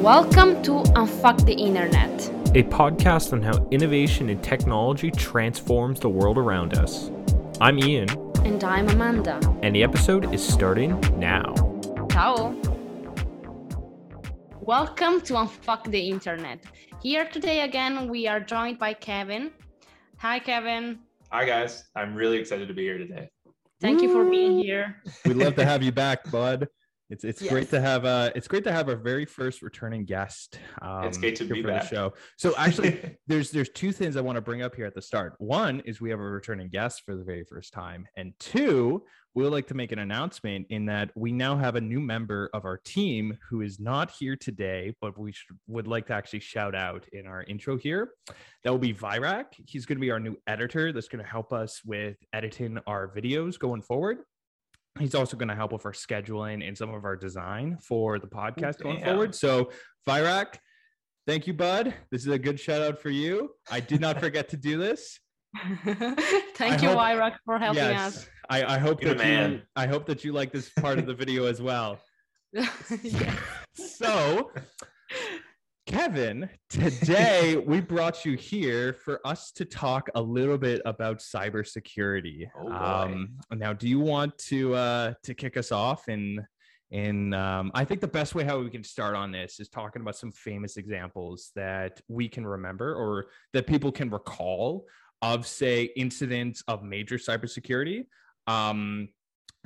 Welcome to Unfuck the Internet, a podcast on how innovation and technology transforms the world around us. I'm Ian, and I'm Amanda. and the episode is starting now. Ciao. Welcome to Unfuck the Internet. Here today again, we are joined by Kevin. Hi, Kevin. Hi guys, I'm really excited to be here today. Thank you for being here. We'd love to have you back, bud. It's it's Yes. great to have uh it's great to have our very first returning guest. Um, It's great to here be for the show. So actually, there's there's two things I want to bring up here at the start. One is we have a returning guest for the very first time, and two, we would like to make an announcement in that we now have a new member of our team who is not here today, but we should, would like to actually shout out in our intro here. That will be Virak. He's going to be our new editor. That's going to help us with editing our videos going forward. He's also going to help with our scheduling and some of our design for the oh, podcast going forward. So, Virak, thank you, bud. This is a good shout out for you. I did not forget to do this. Thank I you, hope- Irak, for helping us. I, I hope You're that the you. I hope that you like this part of the video as well. So, Kevin, today we brought you here for us to talk a little bit about cybersecurity. Oh, um, now, do you want to uh, to kick us off? And and um, I think the best way how we can start on this is talking about some famous examples that we can remember or that people can recall of, say, incidents of major cybersecurity. Um,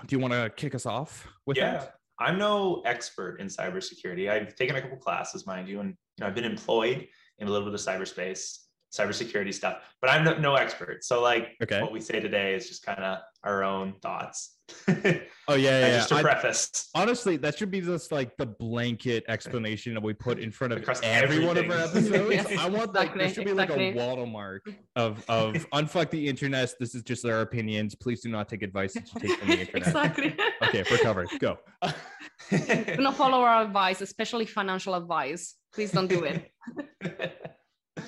do you want to kick us off with that? yeah, that? I'm no expert in cybersecurity. I've taken a couple classes, mind you, and know I've been employed in a little bit of cyberspace, cybersecurity stuff, but I'm no, no expert. So like Okay. what we say today is just kind of our own thoughts. Oh yeah, yeah. yeah. Just to I- preface. honestly, that should be just like the blanket explanation that we put in front of Across every one of our episodes. I want like there exactly, should be like exactly. a watermark of of unfuck the internet. This is just our opinions. Please do not take advice that you take from the internet. exactly. Okay, we're covered. Go. Do not follow our advice, especially financial advice. Please don't do it.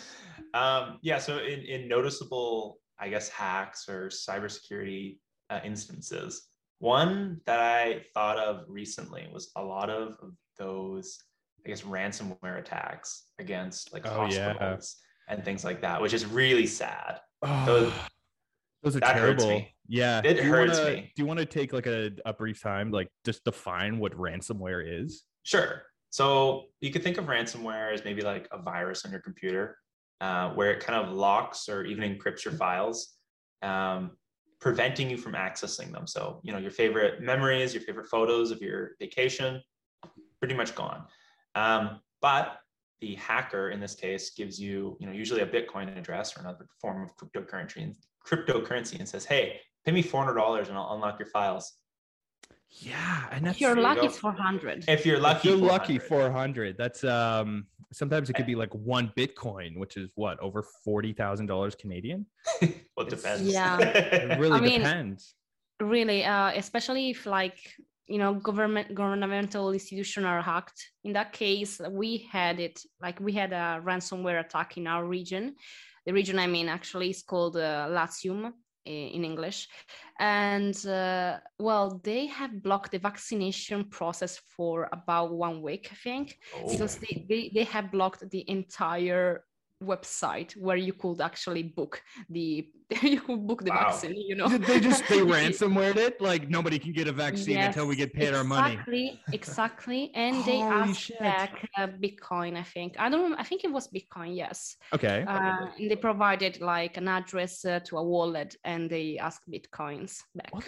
um, yeah, so in, in noticeable, I guess, hacks or cybersecurity uh, instances, one that I thought of recently was a lot of those, I guess, ransomware attacks against like Oh, yeah. hospitals and things like that, which is really sad. Oh, Those- those are that hurts terrible. me. Yeah. It do you hurts wanna, me. Do you want to take like a, a brief time, like just define what ransomware is? Sure. So you could think of ransomware as maybe like a virus on your computer, uh, where it kind of locks or even encrypts your files, um, preventing you from accessing them. So you know your favorite memories, your favorite photos of your vacation, pretty much gone. Um, but the hacker in this case gives you, you know, usually a Bitcoin address or another form of cryptocurrency and cryptocurrency and says, "Hey, pay me four hundred dollars and I'll unlock your files." Yeah, and If you're there you lucky, 400. If you're lucky, If you're lucky 400. 400 that's um sometimes it could be like one bitcoin which is what over $40,000 Canadian well, it depends. Yeah. it really I mean, depends really uh, especially if like you know government governmental institutions are hacked in that case we had it like we had a ransomware attack in our region the region i mean actually is called uh, latium i- in english and uh, well they have blocked the vaccination process for about one week i think because Oh. they, they, they have blocked the entire website where you could actually book the you could book the Wow. vaccine you know they just they ransomwared it like nobody can get a vaccine until we get paid our money Exactly, exactly. And they Holy asked shit. back uh, Bitcoin, I think. I don't I think it was Bitcoin, yes. okay Uh, and they provided like an address uh, to a wallet and they asked Bitcoins back. well,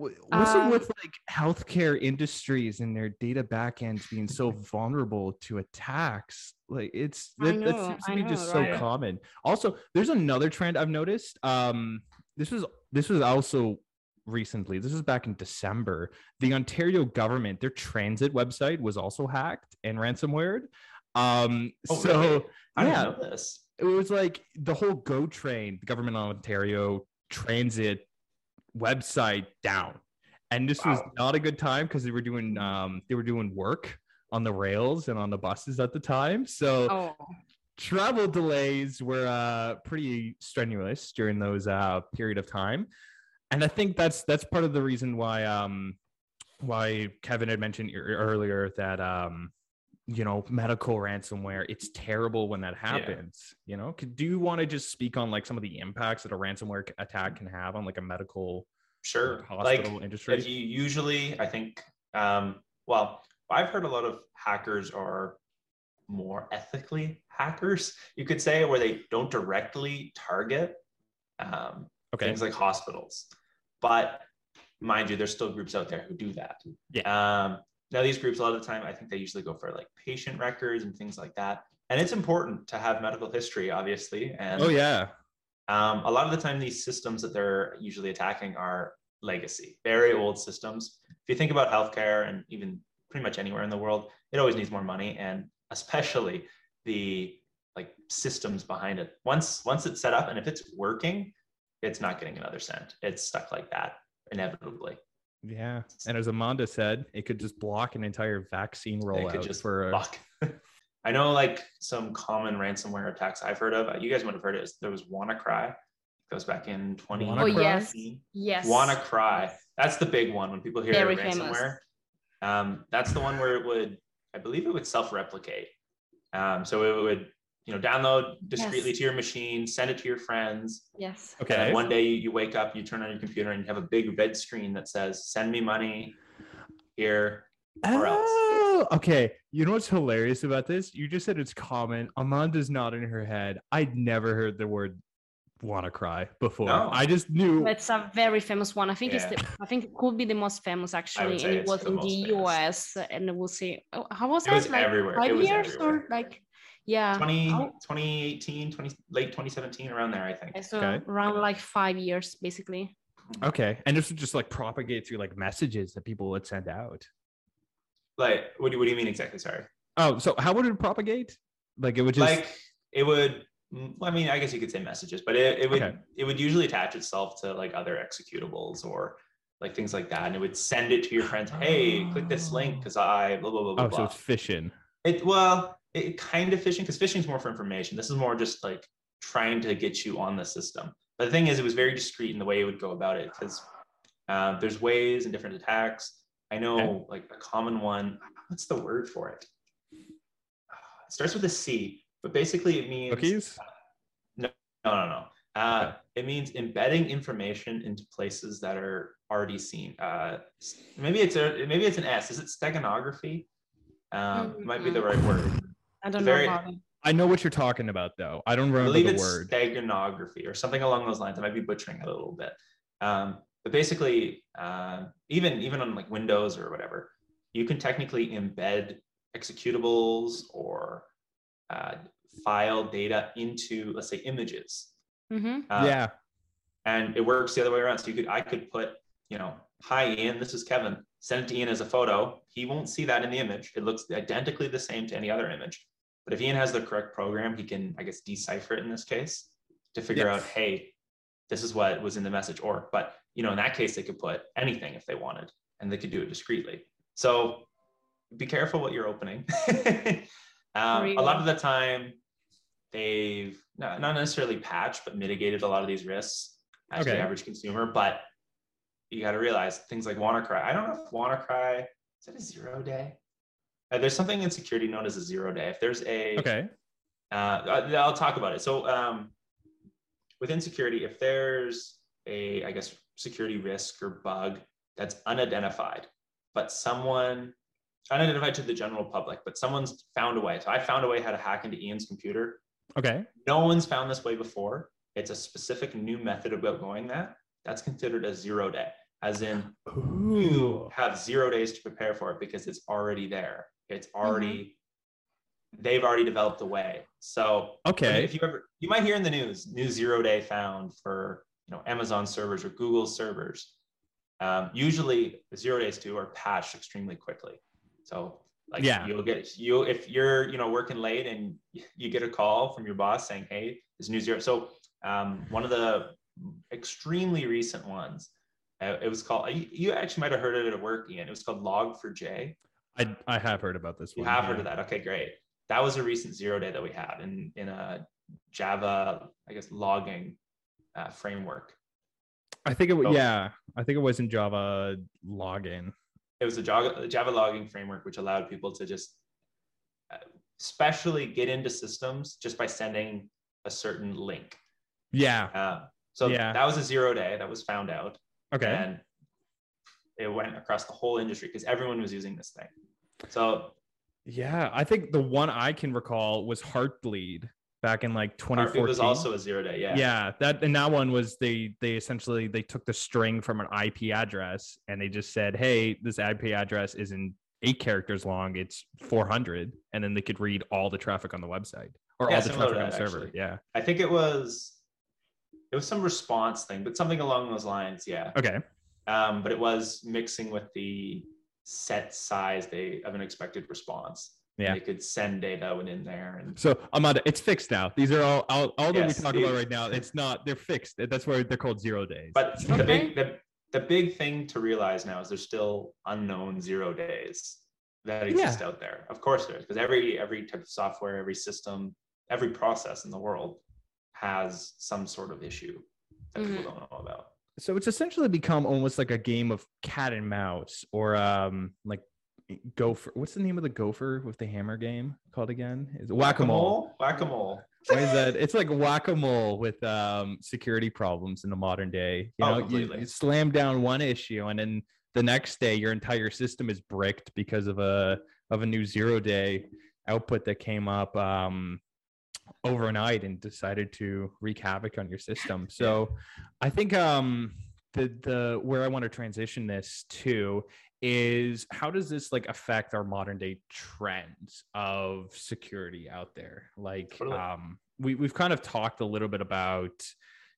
that's w- what's it Um, with like healthcare industries and their data backends being so vulnerable to attacks like it's I that, that seems to I be know, just so common also there's another trend i've noticed um this was this was also recently this was back in december the ontario government their transit website was also hacked and ransomwared um Oh, so really? I yeah. didn't know this. it was like the whole go train the government of ontario transit website down. And this was not a good time because they were doing um they were doing work on the rails and on the buses at the time. So Oh, travel delays were uh pretty strenuous during those uh period of time. And i think that's that's part of the reason why um why kevin had mentioned earlier that um you know medical ransomware it's terrible when that happens you know do you want to just speak on like some of the impacts that a ransomware attack can have on like a medical Sure. hospital Like industry if you usually, I think, um, well, I've heard a lot of hackers are more ethically hackers, you could say, where they don't directly target um, okay things like hospitals. But mind you, there's still groups out there who do that. Yeah. Um, now, these groups, a lot of the time, I think they usually go for like patient records and things like that. And it's important to have medical history, obviously. And oh yeah um, a lot of the time, these systems that they're usually attacking are legacy, very old systems. If you think about healthcare and even pretty much anywhere in the world, it always needs more money, and especially the like systems behind it. Once once it's set up and if it's working, it's not getting another cent. It's stuck like that inevitably. Yeah and as amanda said it could just block an entire vaccine It rollout could just for a, block. I know like some common ransomware attacks I've heard of. uh, You guys would have heard it. There was WannaCry. Goes back in 20. Oh yes, 2018. yes. WannaCry. That's the big one. When people hear Very ransomware, um, that's the one where it would, I believe, it would self-replicate. Um, so it would, you know, download discreetly Yes. to your machine, send it to your friends. Yes. And then okay one day you, you wake up, you turn on your computer, and you have a big red screen that says, "Send me money here." or else. Oh, okay. You know what's hilarious about this? You just said it's common. Amanda's nodding her head. I'd never heard the word "wanna cry" before. No. I just knew. It's a very famous one. I think it's the, I think it could be the most famous actually, and it was the in the famous. US. And we'll see. Oh, how was It that? was like everywhere. It five was years everywhere. or like, yeah, 20, how- 2018, 20, late 2017, around there, I think. so Okay. around like five years basically. Mm-hmm. Okay, and this would just like propagate through like messages that people would send out. Like, what do, what do you mean exactly? Sorry. Oh, so how would it propagate? Like it would just like it would well, i mean i guess you could say messages but it, it would Okay. it would usually attach itself to like other executables or like things like that and it would send it to your friends hey click this link because i blah blah blah blah, oh, so it's phishing. it well it kind of phishing because phishing is more for information this is more just like trying to get you on the system but the thing is it was very discreet in the way it would go about it because uh, there's ways and different attacks i know Okay. like a common one what's the word for it it starts with a c but basically it means Cookies. no, no, no. Uh, it means embedding information into places that are already seen. Uh, maybe it's a maybe it's an S. Is it steganography? Um, it might be the right word. I don't Very- know about it. I know what you're talking about though. I don't remember I remember believe the it's word. steganography or something along those lines. I might be butchering it a little bit. Um, but basically, uh, even even on like Windows or whatever, you can technically embed executables or uh, file data into, let's say, images. Mhm. Uh, yeah. and it works the other way around. So you could, I could put, you know, hi Ian, this is Kevin. Send it to Ian as a photo. He won't see that in the image. It looks identically the same to any other image. But if Ian has the correct program, he can, I guess, decipher it in this case to figure Yeah. out, hey, this is what was in the message. Or, but you know, in that case, they could put anything if they wanted, and they could do it discreetly. So be careful what you're opening. um, a lot of the time, they've not, not necessarily patched, but mitigated a lot of these risks as Okay. the average consumer. But you got to realize things like WannaCry. I don't know if WannaCry is it a zero day. Uh, there's something in security known as a zero day. If there's a Okay. uh, I- I'll talk about it. So um, within security, if there's a, I guess, security risk or bug that's unidentified, but someone unidentified to the general public, but someone's found a way. So I found a way how to hack into Ian's computer. Okay. No one's found this way before. It's a specific new method about going that. That's considered a zero day, as in you have zero days to prepare for it because it's already there. It's already, they've already developed a way. So Okay. if you ever, you might hear in the news, new zero day found for you know Amazon servers or Google servers. Um, usually, zero days too are patched extremely quickly. So like Yeah. you'll get you if you're you know working late and you get a call from your boss saying, hey, there's new zero. So um, one of the extremely recent ones, uh, it was called. You, you actually might have heard of it at work, Ian. It was called Log4j. I I have heard about this You one. have heard of that? Okay, great. That was a recent zero day that we had in in a Java, I guess, logging uh, framework. I think it was Oh. yeah. I think it was in Java login. It was a Java, Java logging framework which allowed people to just uh, especially get into systems just by sending a certain link. Yeah. Uh, so Yeah. that was a zero day that was found out, Okay. and it went across the whole industry because everyone was using this thing. So Yeah, I think the one I can recall was Heartbleed back in like 2014. Heartbleed was also a zero day. Yeah. yeah. that and that one was they they essentially they took the string from an IP address and they just said, "Hey, this IP address isn't eight characters long; it's 400," and then they could read all the traffic on the website or Yeah, all the traffic on the server. actually. Yeah. I think it was it was some response thing, but something along those lines. Yeah. Okay. Um, but it was mixing with the set size they of an expected response. Yeah. They could send data within there and So Amanda, it's fixed now. These are all all, all that Yes, we talk these- about right now. It's not they're fixed. That's why they're called zero days. but the big the, the big thing to realize now is there's still unknown zero days that exist out there. Of course there is, because every every type of software, every system, every process in the world has some sort of issue that Mhm. people don't know about. So it's essentially become almost like a game of cat and mouse or um like gopher what's the name of the gopher with the hammer game called again? Is it whack-a-mole. Whack-a-mole. why is that? It's like whack-a-mole with um security problems in the modern day. You Oh, know you, completely. you slam down one issue and then the next day your entire system is bricked because of a of a new zero day output that came up um overnight and decided to wreak havoc on your system so i think um the the where i want to transition this to is how does this like affect our modern day trends of security out there like Totally. um we, we've kind of talked a little bit about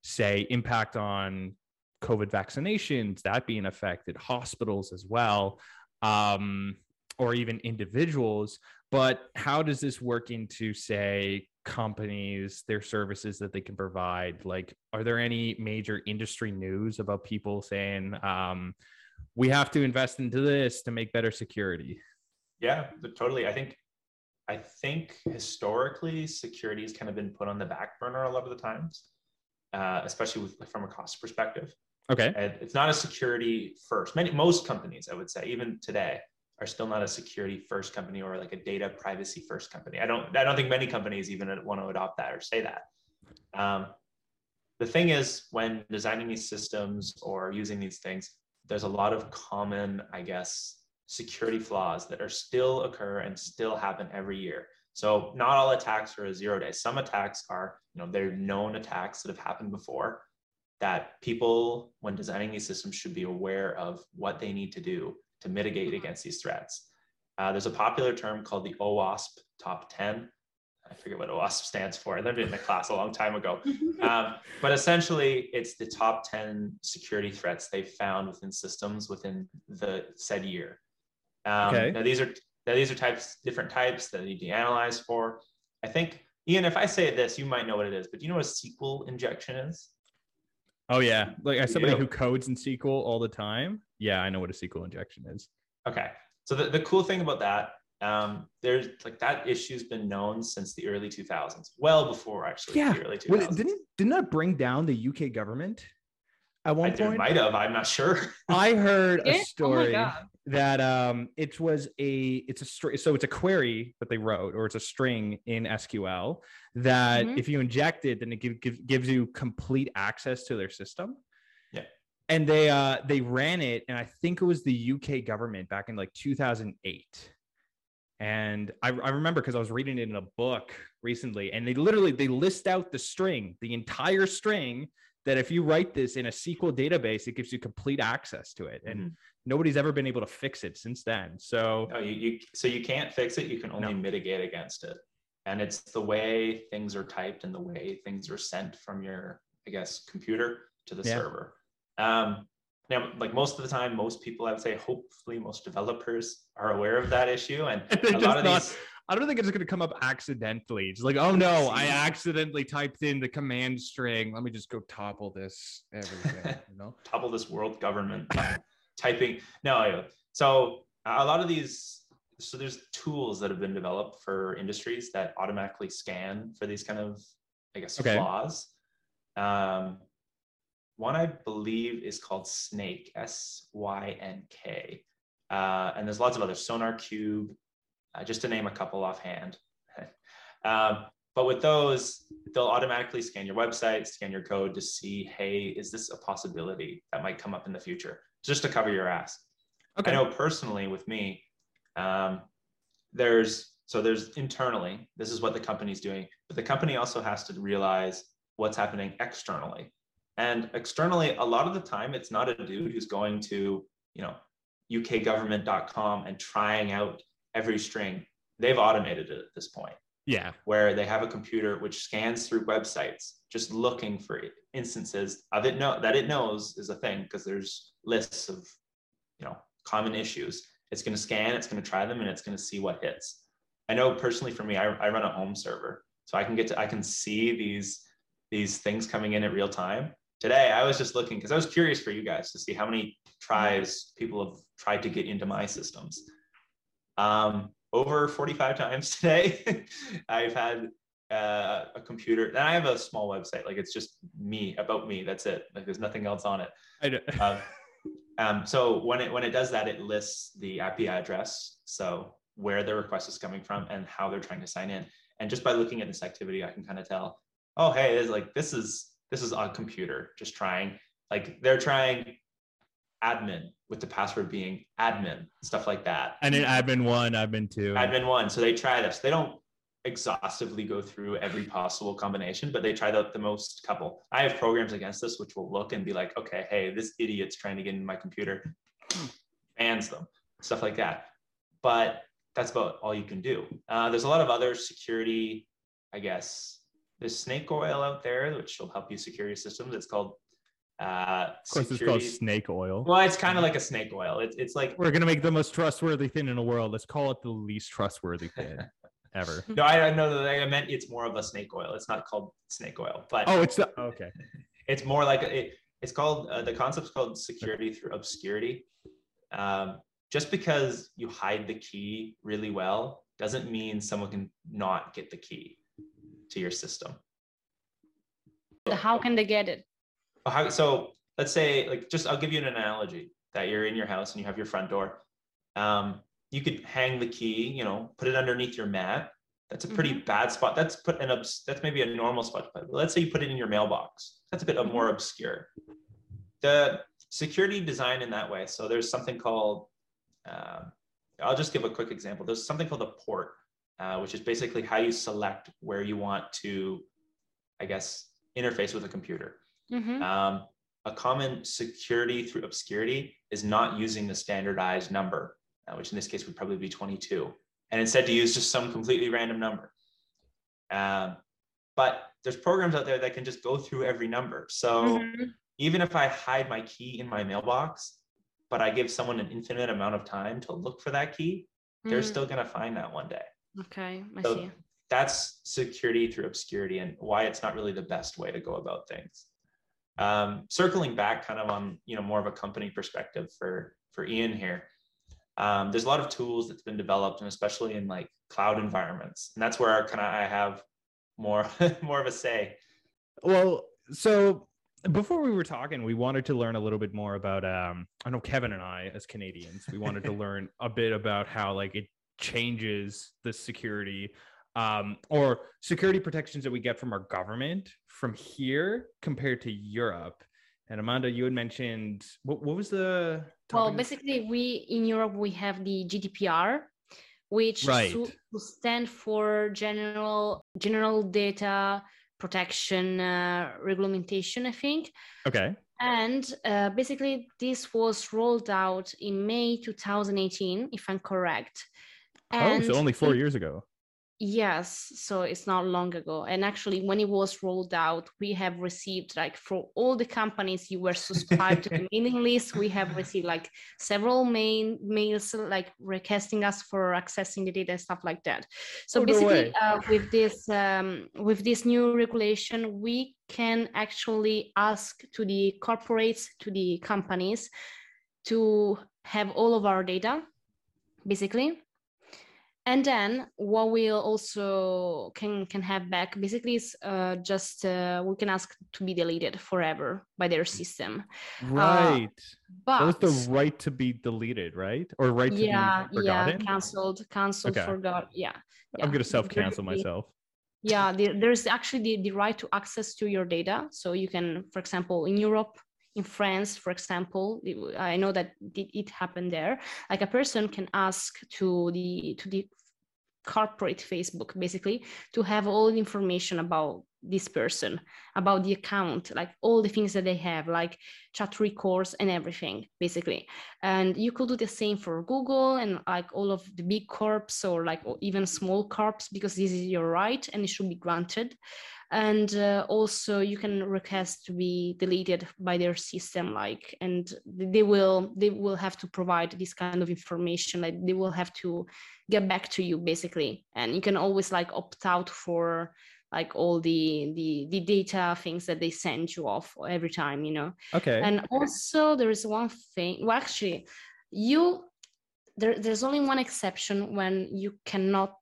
say impact on covid vaccinations that being affected hospitals as well um or even individuals but how does this work into say companies their services that they can provide like are there any major industry news about people saying um, we have to invest into this to make better security Yeah, totally. I think I think historically security has kind of been put on the back burner a lot of the times, uh, especially with, from a cost perspective. okay And it's not a security first. Many most companies, I would say, even today, are still not a security first company or like a data privacy first company. I don't I don't think many companies even want to adopt that or say that. Um, the thing is, when designing these systems or using these things, there's a lot of common, I guess, security flaws that are still occur and still happen every year. So not all attacks are a zero day. Some attacks are, you know, they're known attacks that have happened before that people, when designing these systems, should be aware of what they need to do to mitigate against these threats. Uh, there's a popular term called the OWASP top 10. I forget what OWASP stands for. I learned it in a class a long time ago. Um, but essentially, it's the top 10 security threats they've found within systems within the said year. Um, Okay. Now, these are now these are types, different types that need to be analyzed for. I think, Ian, if I say this, you might know what it is, but do you know what a SQL injection is? Oh yeah like as somebody who codes in sql all the time yeah i know what a sql injection is Okay. So the, the cool thing about that, um, there's like that issue's been known since the early 2000s, well before actually Yeah. the early 2000s. well, didn't didn't that bring down the uk government at I one think it point might have. I'm not sure. I heard a Oh story God. that um it was a it's a str- so it's a query that they wrote or it's a string in SQL that Mhm. if you inject it then it give, give, gives you complete access to their system. Yeah. And they uh they ran it and I think it was the UK government back in like 2008. And I, I remember because I was reading it in a book recently, and they literally they list out the string, the entire string, that if you write this in a SQL database, it gives you complete access to it. And Mhm. nobody's ever been able to fix it since then. So No, you, you so you can't fix it. You can only No. mitigate against it, and it's the way things are typed and the way things are sent from your, I guess, computer to the Yeah. server. Um, now, like most of the time, most people, I would say, hopefully, most developers are aware of that issue, and a lot of not- these. I don't think it's going to come up accidentally. It's like, oh no, I accidentally typed in the command string. Let me just go topple this everything. You know? topple this world government typing no so a lot of these so there's tools that have been developed for industries that automatically scan for these kind of i guess Okay. flaws um, one i believe is called snake s-y-n-k uh, and there's lots of others SonarQube uh, just to name a couple offhand. um, but with those, they'll automatically scan your website, scan your code to see, hey, is this a possibility that might come up in the future? Just to cover your ass. Okay. I know personally with me, um, there's so there's internally, this is what the company's doing, but the company also has to realize what's happening externally. And externally, a lot of the time, it's not a dude who's going to, you know, ukgovernment.com and trying out every string. They've automated it at this point. Yeah. Where they have a computer which scans through websites, just looking for instances of it know that it knows is a thing because there's lists of, you know, common issues. It's going to scan, it's going to try them, and it's going to see what hits. I know personally for me, I, I run a home server, so I can get to I can see these these things coming in at real time. Today, I was just looking because I was curious for you guys to see how many tries people have tried to get into my systems. Um, over 45 times today, I've had uh, a computer and I have a small website. Like it's just me about me. That's it. Like there's nothing else on it. I know. um, um, so when it when it does that, it lists the IP address. So where the request is coming from and how they're trying to sign in. And just by looking at this activity, I can kind of tell, oh, hey, it's like this is this is a computer just trying. Like they're trying admin with the password being admin, stuff like that. And then admin one, admin two. Admin one. So they try this. They don't exhaustively go through every possible combination, but they try the, the most couple. I have programs against this which will look and be like, okay, hey, this idiot's trying to get into my computer, bans them, stuff like that. But that's about all you can do. Uh, there's a lot of other security, I guess. There's snake oil out there, which will help you secure your systems. It's called. Uh, of course, security. it's called snake oil. Well, it's kind of like a snake oil. It's it's like we're gonna make the most trustworthy thing in the world. Let's call it the least trustworthy thing ever. No, I don't know that I meant it's more of a snake oil. It's not called snake oil, but oh, it's the, okay. It's more like it, it's called uh, the concept's called security through obscurity. Um, just because you hide the key really well doesn't mean someone can not get the key to your system. How can they get it? How, so let's say, like, just I'll give you an analogy that you're in your house and you have your front door. Um, you could hang the key, you know, put it underneath your mat. That's a pretty mm-hmm. bad spot. That's put an obs- that's maybe a normal spot. But let's say you put it in your mailbox. That's a bit mm-hmm. more obscure. The security design in that way. So there's something called uh, I'll just give a quick example. There's something called a port, uh, which is basically how you select where you want to, I guess, interface with a computer. Mm-hmm. Um, a common security through obscurity is not using the standardized number, uh, which in this case would probably be 22, and instead to use just some completely random number. Um, but there's programs out there that can just go through every number. So mm-hmm. even if I hide my key in my mailbox, but I give someone an infinite amount of time to look for that key, mm. they're still going to find that one day. Okay, I so see. That's security through obscurity and why it's not really the best way to go about things. Um, circling back kind of on, you know, more of a company perspective for, for Ian here. Um, there's a lot of tools that's been developed and especially in like cloud environments. And that's where kind of I have more, more of a say. Well, so before we were talking, we wanted to learn a little bit more about. Um, I know Kevin and I, as Canadians, we wanted to learn a bit about how like it changes the security um, or security protections that we get from our government from here compared to Europe. And Amanda, you had mentioned what, what was the well, basically, we in Europe we have the GDPR, which right. stand for general general data protection uh, regulation, I think. Okay. And uh, basically, this was rolled out in May 2018, if I'm correct. And oh, so only four it, years ago. Yes, so it's not long ago. And actually, when it was rolled out, we have received like for all the companies you were subscribed to the mailing list, we have received like several main mails like requesting us for accessing the data and stuff like that. So oh, basically, uh, with this um, with this new regulation, we can actually ask to the corporates, to the companies, to have all of our data, basically and then what we'll also can can have back basically is uh, just uh, we can ask to be deleted forever by their system Right. but that was the right to be deleted, right? Or right to yeah be forgotten. yeah cancelled cancelled Okay. forgot yeah, yeah. I'm gonna self-cancel myself. yeah the, there's actually the, the right to access to your data so you can for example in europe in france for example i know that it, happened there. Like a person can ask to the to the corporate facebook basically to have all the information about this person about the account like all the things that they have like chat records and everything basically. And you could do the same for google and like all of the big corps or like o- even small corps because this is your right and it should be granted and uh, also you can request to be deleted by their system like and they will they will have to provide this kind of information like they will have to get back to you basically and you can always like opt out for like all the the the data things that they send you off every time you know Okay. and also there is one thing well actually you there, there's only one exception when you cannot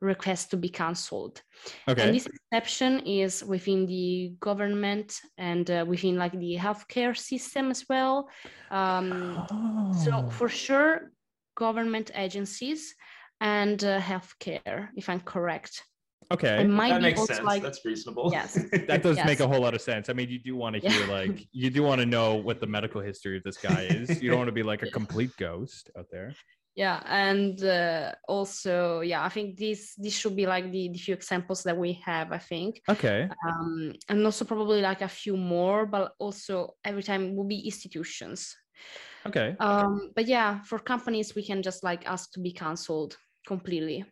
request to be cancelled okay. and this exception is within the government and uh, within like the healthcare system as well um, so Oh. for sure government agencies and uh, healthcare if i'm correct okay. it might that makes sense. like That's reasonable. Yes. that does make a whole lot of sense. I mean, you do want to Yeah. hear like you do want to know what the medical history of this guy is. You don't want to be like a complete ghost out there. Yeah and uh, also yeah i think this this should be like the, the few examples that we have i think Okay. um, and also probably like a few more but also every time will be institutions Okay. um, but yeah for companies we can just like ask to be cancelled completely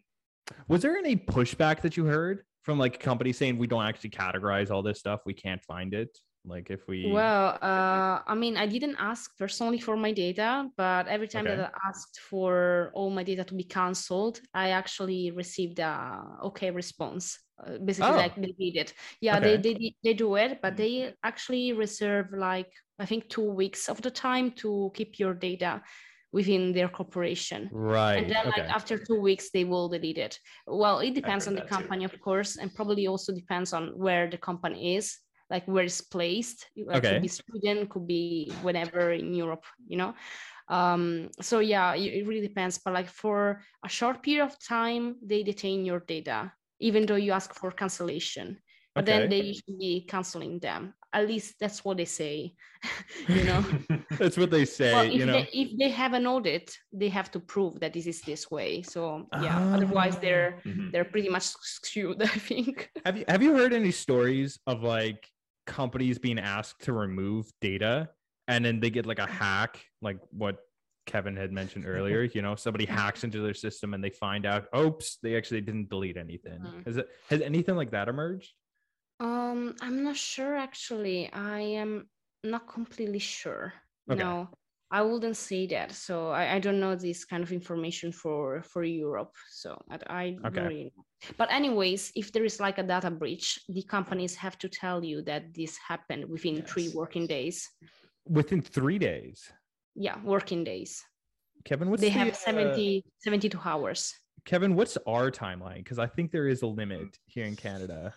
Was there any pushback that you heard from like companies saying we don't actually categorize all this stuff? We can't find it. Like if we well uh, i mean i didn't ask personally for my data but every time Okay. that i asked for all my data to be cancelled i actually received a okay response uh, basically Oh. like they did it yeah Okay. they, they they do it but they actually reserve like i think two weeks of the time to keep your data within their corporation right. and then okay. like after two weeks they will delete it well it depends on the that too. company of course and probably also depends on where the company is like where it's placed Like, Okay. could be sweden could be whenever in europe you know um so yeah it, it really depends but like for a short period of time they detain your data even though you ask for cancellation but then they should be canceling them at least that's what they say you know That's what they say, well, if, you know. they, if they have an audit, they have to prove that this is this way. So yeah, otherwise they're Mhm. they're pretty much skewed. I think. Have you have you heard any stories of like companies being asked to remove data and then they get like a hack, like what Kevin had mentioned earlier? You know, somebody hacks into their system and they find out, oops, they actually didn't delete anything. Mhm. Has it has anything like that emerged? Um, I'm not sure actually. I am not completely sure. Okay. No, I wouldn't say that. So I, I don't know this kind of information for for Europe. So I, I Okay. don't really know. But anyways, if there is like a data breach, the companies have to tell you that this happened within three working days. Within three days. Yeah, working days. Kevin, what's they the, have uh, 72 hours. Kevin, what's our timeline? Because I think there is a limit here in Canada.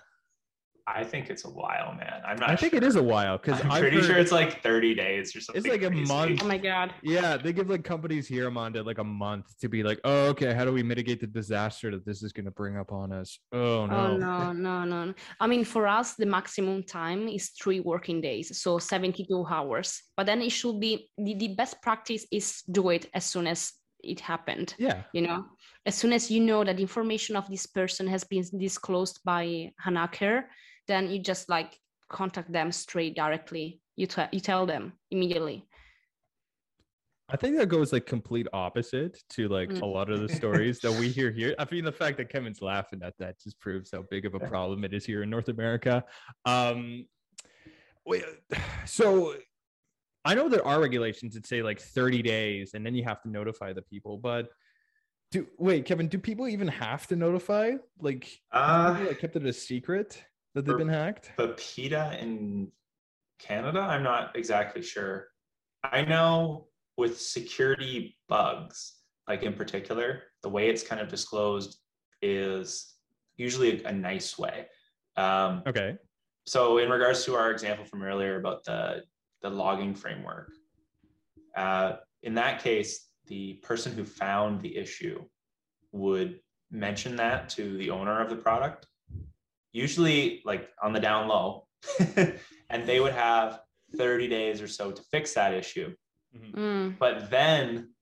I think it's a while, man. I'm not. I think it sure. is a while because I'm I've pretty heard- sure it's like 30 days or something. It's like a month. Oh my god. Yeah, they give like companies here, Amanda, like a month to be like, oh, okay, how do we mitigate the disaster that this is going to bring up on us? Oh no. Oh no, no, no. no. I mean, for us, the maximum time is three working days, so 72 hours. But then it should be the, the best practice is do it as soon as it happened. Yeah. You know, as soon as you know that information of this person has been disclosed by an hacker, then you just like contact them straight directly. You, t- you tell them immediately. I think that goes like complete opposite to like Mm. a lot of the stories that we hear here. I mean, the fact that Kevin's laughing at that just proves how big of a problem it is here in North America. Um, wait, so I know there are regulations that say like 30 days and then you have to notify the people, but do wait, Kevin, do people even have to notify? Like, Uh, people, like kept it a secret that they've been hacked? but PIPEDA in Canada, I'm not exactly sure. I know with security bugs, like in particular, the way it's kind of disclosed is usually a, a nice way. Um, Okay. so in regards to our example from earlier about the the logging framework, uh, in that case, the person who found the issue would mention that to the owner of the product, usually like on the down low, and they would have 30 days or so to fix that issue. Mm, But then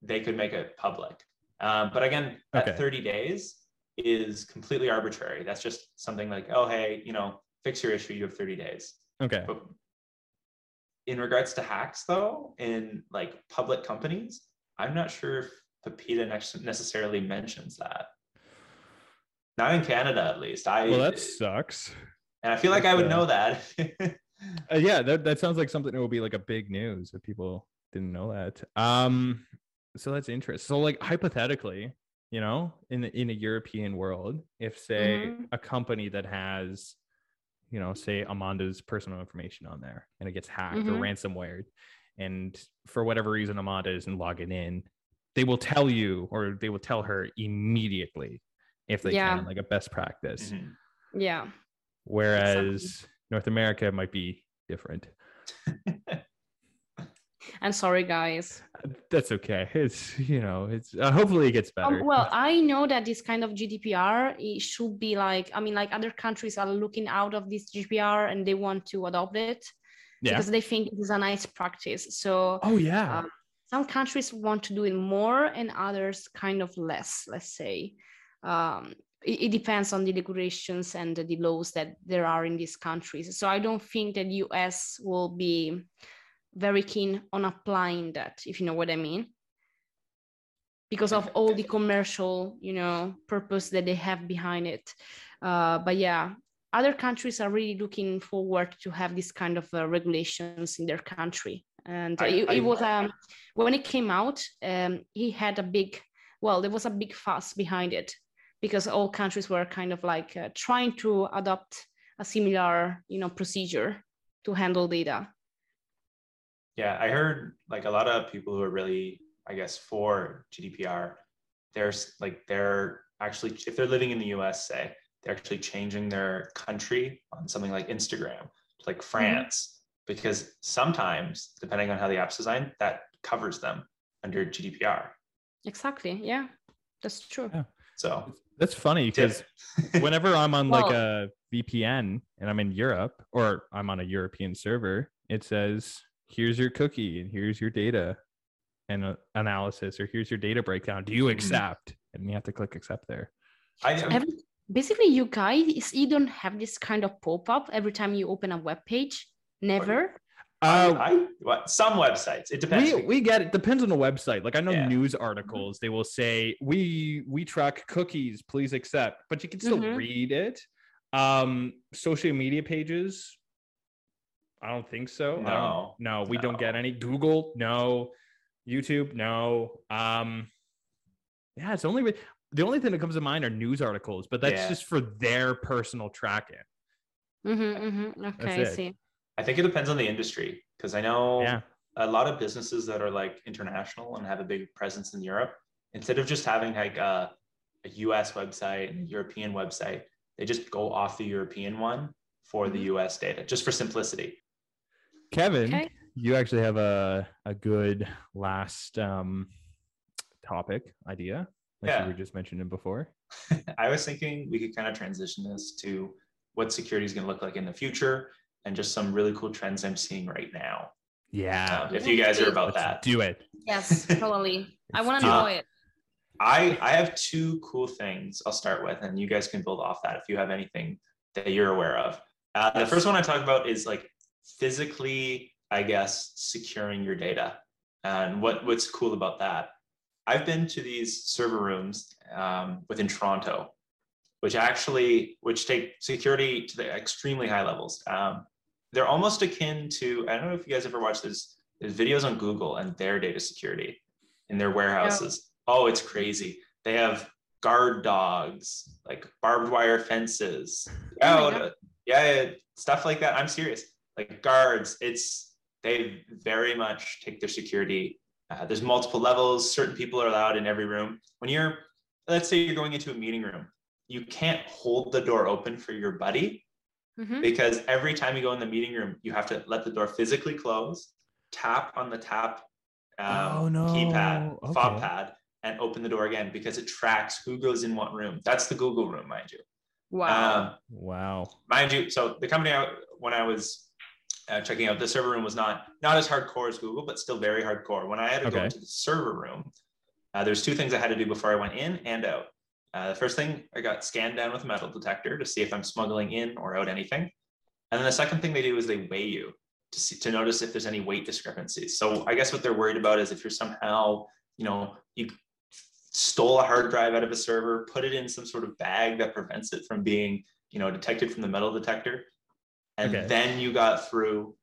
they could make it public. Um, but again, that Okay. 30 days is completely arbitrary. That's just something like, oh, hey, you know, fix your issue. You have 30 days. Okay. But in regards to hacks, though, in like public companies, I'm not sure if PIPEDA nex- necessarily mentions that. Not in Canada, at least. I Well, that sucks. and I feel like I would know that. Uh, yeah, that, that sounds like something that will be like a big news if people didn't know that. Um, so that's interesting. So, like hypothetically, you know, in the, in a European world, if say Mhm. a company that has, you know, say Amanda's personal information on there and it gets hacked or Mhm. ransomware, and for whatever reason Amanda isn't logging in, they will tell you or they will tell her immediately if they Yeah. can, like a best practice. Mhm. yeah. Whereas North America might be different. I'm sorry, guys. That's okay. It's you know, it's uh, hopefully it gets better. Um, well, I know that this kind of GDPR it should be like I mean, like other countries are looking out of this GDPR and they want to adopt it yeah. because they think it is a nice practice. So Oh yeah. um, some countries want to do it more and others kind of less. Let's say um, it, it depends on the regulations and the laws that there are in these countries. So I don't think that US will be very keen on applying that, if you know what I mean. Because of all the commercial you know purpose that they have behind it. Uh, but yeah other countries are really looking forward to have this kind of uh, regulations in their country. And I- it, I- it was um, when it came out um, he had a big well there was a big fuss behind it because all countries were kind of like uh, trying to adopt a similar you know procedure to handle data Yeah, I heard like a lot of people who are really, I guess, for GDPR, there's like they're actually if they're living in the US, say, they're actually changing their country on something like Instagram to like France, because sometimes, depending on how the app's designed, that covers them under GDPR. exactly yeah that's true Yeah. So That's funny because whenever I'm on like a VPN and I'm in Europe or I'm on a European server, it says, here's your cookie and here's your data and uh, analysis, or here's your data breakdown. Do you Mhm. accept? And you have to click accept there. I, Have, basically you guys you don't have this kind of pop-up every time you open a web page never I, Uh, I what some websites. It depends. we, we get it. Depends on the website. Like i know Yeah. news articles they will say we we track cookies please accept. But you can still Mhm. read it. Um social media pages? I don't think so. I don't- No, no we don't get any. Google? No. Youtube? No. Um yeah it's only the only thing that comes to mind are news articles but that's Yeah. just for their personal tracking. Mm-hmm, mm-hmm. okay i see I think it depends on the industry because I know yeah a lot of businesses that are like international and have a big presence in Europe, instead of just having like a, a US website and a European website, they just go off the European one for the Mhm. US data, just for simplicity. kevin Okay. you actually have a a good last um topic idea like Yeah. you were just mentioning before I was thinking we could kind of transition this to what security is going to look like in the future and just some really cool trends I'm seeing right now. yeah Um, if you guys are about let's that. do it yes totally i want to know it. it I I have two cool things I'll start with, and you guys can build off that if you have anything that you're aware of. Uh, the first one I talk about is like physically, I guess, securing your data. And what what's cool about that? I've been to these server rooms um, within Toronto, which actually which take security to the extremely high levels. Um, they're almost akin to I don't know if you guys ever watched this. There's videos on Google and their data security in their warehouses. Oh, it's crazy. They have guard dogs, like barbed wire fences. Oh Oh, yeah, yeah, stuff like that. I'm serious. Like guards, it's they very much take their security Uh, there's multiple levels. Certain people are allowed in every room. When you're, let's say you're going into a meeting room, you can't hold the door open for your buddy Mhm. because every time you go in the meeting room, you have to let the door physically close, tap on the tap um, Oh, no. keypad, fob pad, and open the door again because it tracks who goes in what room. That's the Google room, mind you. Wow. Um, Wow. mind you, so the company I, when I was uh, checking out, the server room was not not as hardcore as Google, but still very hardcore. When I had to go into the server room, uh, there's two things I had to do before I went in and out. Uh, the first thing, I got scanned down with a metal detector to see if I'm smuggling in or out anything. And then the second thing they do is they weigh you to see to notice if there's any weight discrepancies. So I guess what they're worried about is if you're somehow, you know, you stole a hard drive out of a server, put it in some sort of bag that prevents it from being, you know, detected from the metal detector, and Okay. then you got through,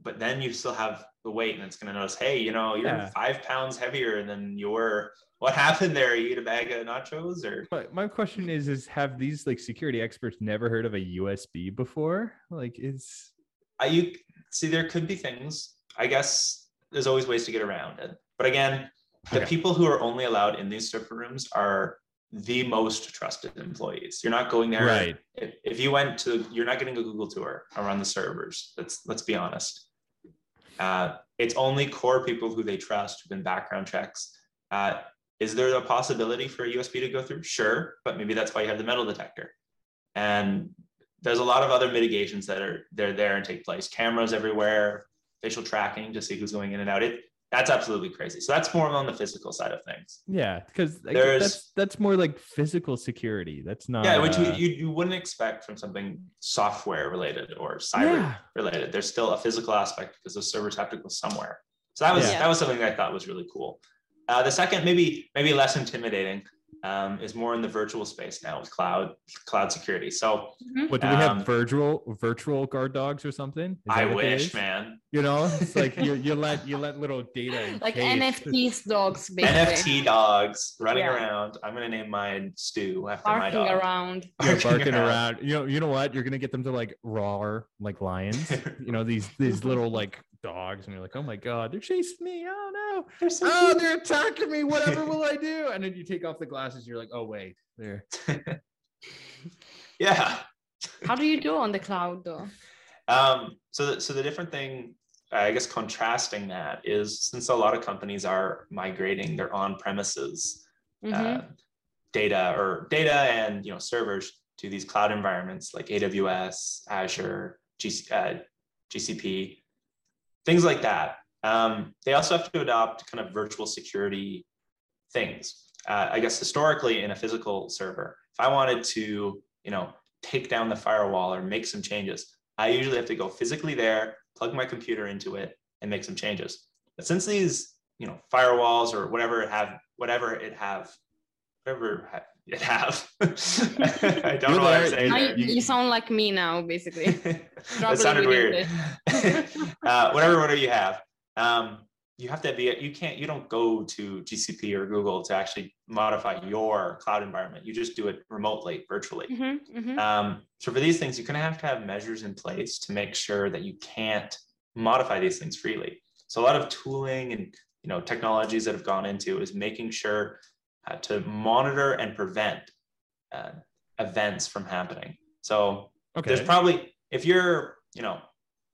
but then you still have the weight, and it's going to notice, hey, you know, you're Yeah. five pounds heavier than you were. What happened there? You eat a bag of nachos, or But my question is: Is have these like security experts never heard of a USB before? Like, it's I, you see, there could be things. I guess there's always ways to get around it. But again, the Okay. people who are only allowed in these server rooms are the most trusted employees. You're not going there. right. If, if you went to, you're not getting a Google tour around the servers. Let's let's be honest. Uh, it's only core people who they trust who've been background checks. Uh, is there a possibility for a USB to go through? Sure, but maybe that's why you have the metal detector. And there's a lot of other mitigations that are they're there and take place. Cameras everywhere, facial tracking to see who's going in and out. It that's absolutely crazy. So that's more on the physical side of things. Yeah, because that's that's more like physical security. That's not. yeah, which you, uh, you you wouldn't expect from something software related or cyber Yeah. related. There's still a physical aspect because those servers have to go somewhere. So that was Yeah. that was something that I thought was really cool. Uh, the second, maybe maybe less intimidating, um, is more in the virtual space now with cloud cloud security. So Mhm. What do we Um, have? Virtual virtual guard dogs or something? I that what it wish, man. You know, it's like you you let you let little data Like encase- NFTs dogs, basically. NFT dogs running Yeah. around. I'm gonna name mine Stu after my Barking dog. around. You're barking around. You know, you know what? You're gonna get them to like roar like lions. you know these these little like dogs, and you're like, oh my god, they're chasing me. Oh no! They're so Oh, cute. they're attacking me. Whatever will I do? And then you take off the glasses. You're like, oh wait, there. yeah. How do you do on the cloud though? Um, so, the, so the different thing, I guess, contrasting that is since a lot of companies are migrating their on-premises Mhm. uh, data or data and you know servers to these cloud environments like AWS, Azure, GC, uh, GCP, things like that. Um, they also have to adopt kind of virtual security things. Uh, I guess historically in a physical server, if I wanted to, you know, take down the firewall or make some changes, I usually have to go physically there, plug my computer into it, and make some changes. But since these, you know, firewalls or whatever it have, whatever it have, whatever ha- it have, I don't You're know what I'm saying. Now there. you, you sound like me now, basically. that sounded weird. Uh, whatever order you have, um, you have to be. You can't. You don't go to GCP or Google to actually modify your cloud environment. You just do it remotely, virtually. Mhm, mhm. Um, so for these things, you're going to have to have measures in place to make sure that you can't modify these things freely. So a lot of tooling and you know technologies that have gone into is making sure uh, to monitor and prevent uh, events from happening. So Okay. there's probably if you're you know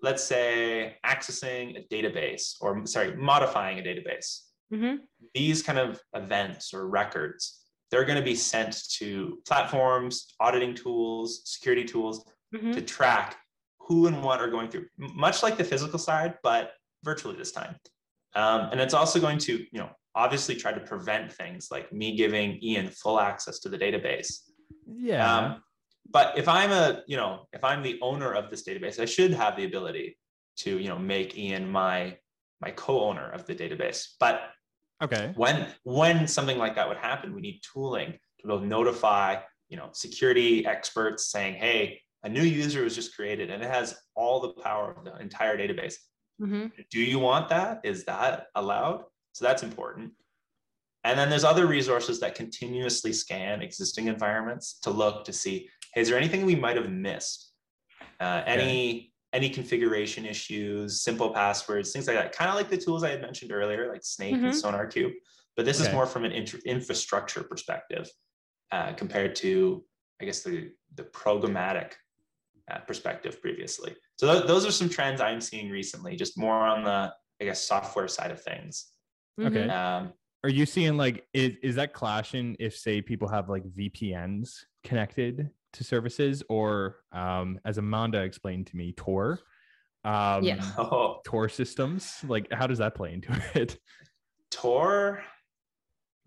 let's say accessing a database or sorry modifying a database Mhm. these kind of events or records they're going to be sent to platforms auditing tools security tools Mhm. to track who and what are going through much like the physical side but virtually this time um, and it's also going to you know obviously try to prevent things like me giving ian full access to the database yeah. um, but if I'm a, you know, if I'm the owner of this database, I should have the ability to, you know, make Ian my my co-owner of the database. But okay. when when something like that would happen, we need tooling to be able to notify, you know, security experts saying, hey, a new user was just created and it has all the power of the entire database. Mhm. Do you want that? Is that allowed? So that's important. And then there's other resources that continuously scan existing environments to look to see, hey, is there anything we might have missed? Uh, any any configuration issues, simple passwords, things like that. Kind of like the tools I had mentioned earlier, like Snyk and Mhm. SonarQube. But this is more from an inter- infrastructure perspective uh, compared to, I guess, the the programmatic uh, perspective previously. So tho- those are some trends I'm seeing recently, just more on the, I guess, software side of things. Okay. Mhm. Um, Are you seeing like is, is that clashing if say people have like VPNs connected to services or um as Amanda explained to me, Tor? Um Yes. oh, Tor systems? Like how does that play into it? Tor.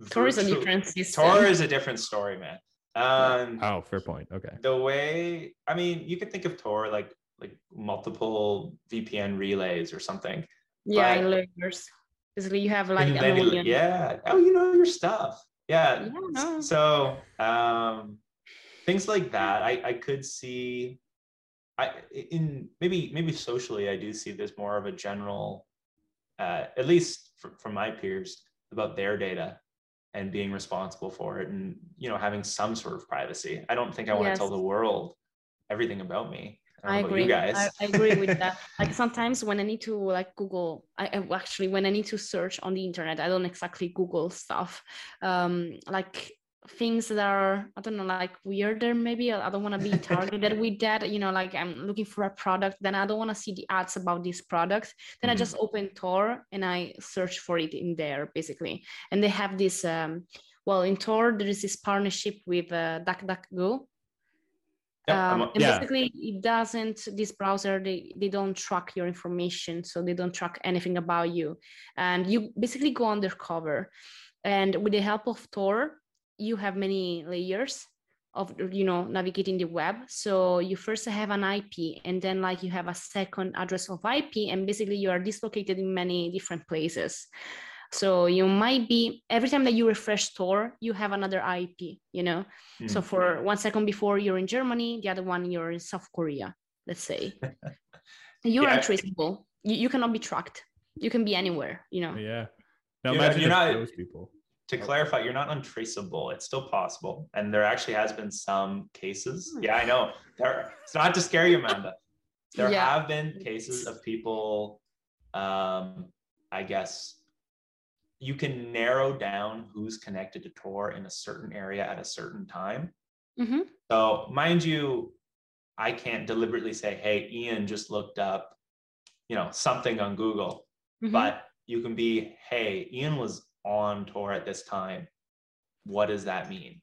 Tor is a different system. Tor is a different story, man. Um, Oh, fair point. Okay. the way I mean, you could think of Tor like like multiple VPN relays or something. yeah, but- layers. Basically, you have like a million. yeah. Oh, you know your stuff. Yeah. Yeah. So um, things like that, I I could see. I in maybe maybe socially, I do see there's more of a general, uh, at least from, from my peers, about their data and being responsible for it, and you know having some sort of privacy. I don't think I want Yes. to tell the world everything about me. I, I agree. Guys. I, I agree with that. Like sometimes when I need to like Google, I I- actually when I need to search on the internet, I don't exactly Google stuff. Um, like things that are I don't know, like weirder maybe. I I don't want to be targeted with that. You know, like I'm looking for a product, then I don't want to see the ads about this product. Then I Mhm. just open Tor and I search for it in there basically. And they have this. Um, well, in Tor there is this partnership with uh, DuckDuckGo Yep, um, I'm- and Yeah. basically it doesn't this browser they, they don't track your information so they don't track anything about you. And you basically go undercover and with the help of tor you have many layers of you know navigating the web. So you first have an ip and then like you have a second address of ip and basically you are dislocated in many different places so you might be every time that you refresh store, you have another ip you know so Mm. for one second before you're in Germany, the other one you're in South Korea, let's say. You're Yeah. untraceable. You, you cannot be tracked. You can be anywhere, you know. Yeah. Now You're imagine you're not- those people. to clarify, you're not untraceable. It's still possible, and there actually has been some cases. Hmm. Yeah, I know. There, it's not to scare you, Amanda. There Yeah. have been cases of people. Um, I guess you can narrow down who's connected to Tor in a certain area at a certain time. Mhm. So, mind you, I can't deliberately say, "Hey, Ian just looked up, you know, something on Google." Mhm. but you can be hey ian was on Tor at this time what does that mean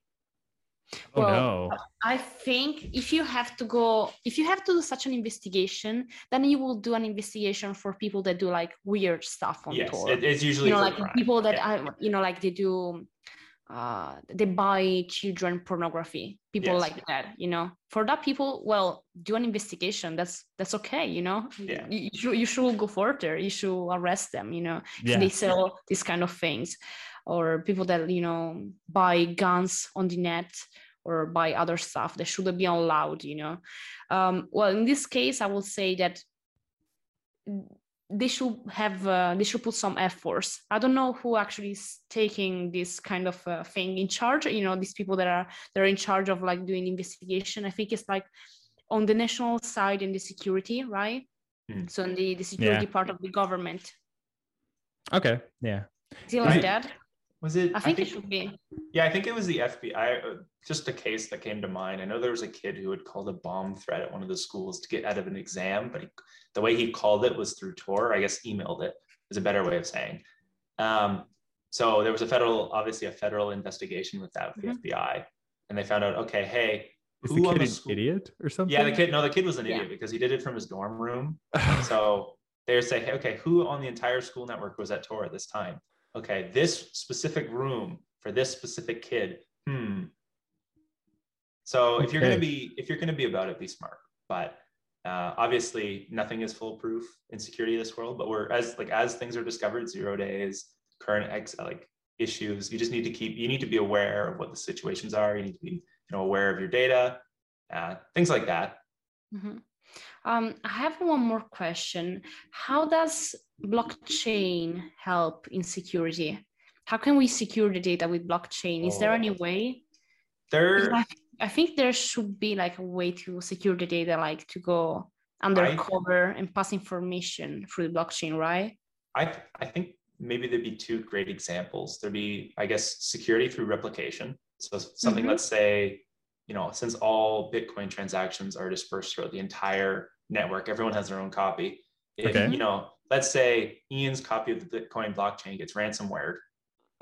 Oh Well, no. I think if you have to go, if you have to do such an investigation, then you will do an investigation for people that do like weird stuff on yes Tor. it- it's usually you know, like crime. people that Yeah. I, you know, like they do, uh, they buy children pornography. People Yes. like that, you know. For that people, well, do an investigation. That's that's okay, you know. Yeah. You, you should you should go further. You should arrest them, you know. if Yeah. They sell these kind of things, or people that you know buy guns on the net or buy other stuff that shouldn't be allowed, you know. Um, well, in this case, I will say that they should have uh, they should put some efforts i don't know who actually is taking this kind of uh, thing in charge you know these people that are that are in charge of like doing investigation i think it's like on the national side in the security right Hmm. so in the, the security Yeah. part of the government Okay. Yeah. is it like it- that was it i think it should be yeah i think it was the fbi uh, just a case that came to mind i know there was a kid who had called a bomb threat at one of the schools to get out of an exam but he, the way he called it was through tor i guess emailed it is a better way of saying um, so there was a federal obviously a federal investigation with that with Mhm. the fbi and they found out okay hey Is Who the on kid the an idiot or something? yeah the kid no the kid was an Yeah. idiot because he did it from his dorm room so they would say, hey, okay, who on the entire school network was at Tor at this time? Okay, this specific room for this specific kid. Hmm. So if you're gonna be if you're gonna be about it, be smart. But uh, obviously, nothing is foolproof in security of this world. But we're as like as things are discovered, zero days, current ex like issues. You just need to keep. You need to be aware of what the situations are. You need to be you know aware of your data, uh, things like that. Mhm. Um, I have one more question. How does blockchain help in security? How can we secure the data with blockchain? Is there any Oh. way? There. I, I think there should be like a way to secure the data, like to go undercover and pass information through the blockchain, right? I I think maybe there'd be two great examples. There'd be, I guess, security through replication. So something, Mhm. let's say, you know, since all Bitcoin transactions are dispersed throughout the entire network, everyone has their own copy. If Okay. you know, let's say Ian's copy of the Bitcoin blockchain gets ransomware,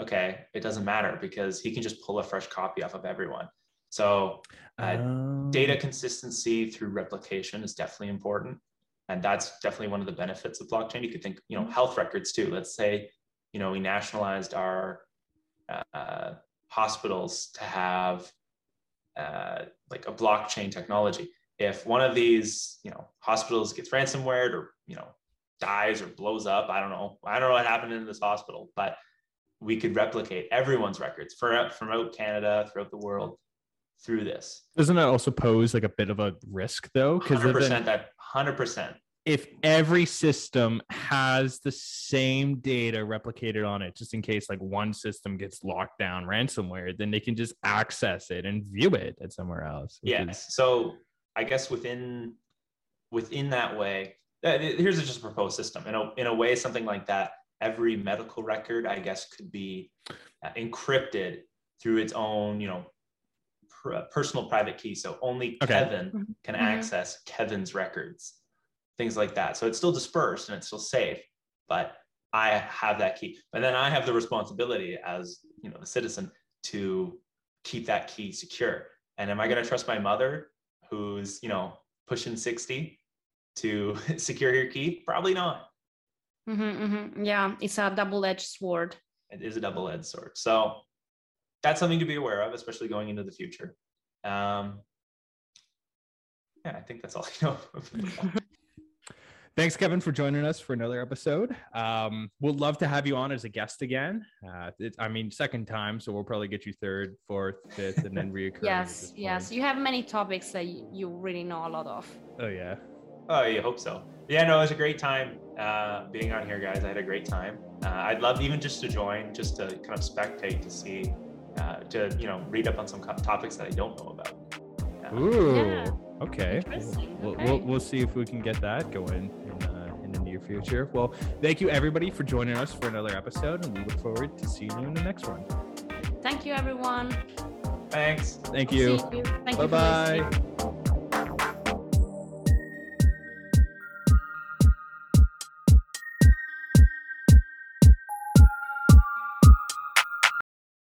okay, it doesn't matter because he can just pull a fresh copy off of everyone. So uh, Um, data consistency through replication is definitely important and that's definitely one of the benefits of blockchain you could think you know health records too let's say you know we nationalized our uh, hospitals to have uh, like a blockchain technology if one of these you know hospitals gets ransomware or you know dies or blows up i don't know i don't know what happened in this hospital but we could replicate everyone's records for, from out canada throughout the world through this Doesn't that also pose like a bit of a risk though? Because Hundred percent. That hundred percent. If every system has the same data replicated on it, just in case like one system gets locked down ransomware, then they can just access it and view it at somewhere else. which is- Yes. So I guess within within that way, uh, here's just a proposed system. In a in a way, something like that. Every medical record, I guess, could be uh, encrypted through its own, you know, pr- personal private key. So only Okay. Kevin Mhm. can Mhm. access Kevin's records, things like that. So it's still dispersed and it's still safe, but I have that key. And then I have the responsibility as you know a citizen to keep that key secure. And am I going to trust my mother, who's you know pushing sixty, to secure your key? Probably not. Mhm, mhm. Yeah, it's a double-edged sword. It is a double-edged sword. So that's something to be aware of, especially going into the future. Um, yeah, I think that's all I know. Thanks, Kevin, for joining us for another episode. Um, we'll love to have you on as a guest again. Uh, it, I mean, second time, so we'll probably get you third, fourth, fifth, and then reoccurring. Yes, yes. You have many topics that you really know a lot of. Oh yeah. Oh, you hope so. Yeah, no, it was a great time uh, being on here, guys. I had a great time. Uh, I'd love even just to join, just to kind of spectate to see, uh, to you know, read up on some co- topics that I don't know about. Uh, Ooh. Yeah. Okay. We'll, Okay. we'll, we'll see if we can get that going in, uh, in the near future. Well, thank you everybody for joining us for another episode, and we look forward to seeing you in the next one. Thank you, everyone. Thanks. Thank you. you. Thank Bye you for listening. bye.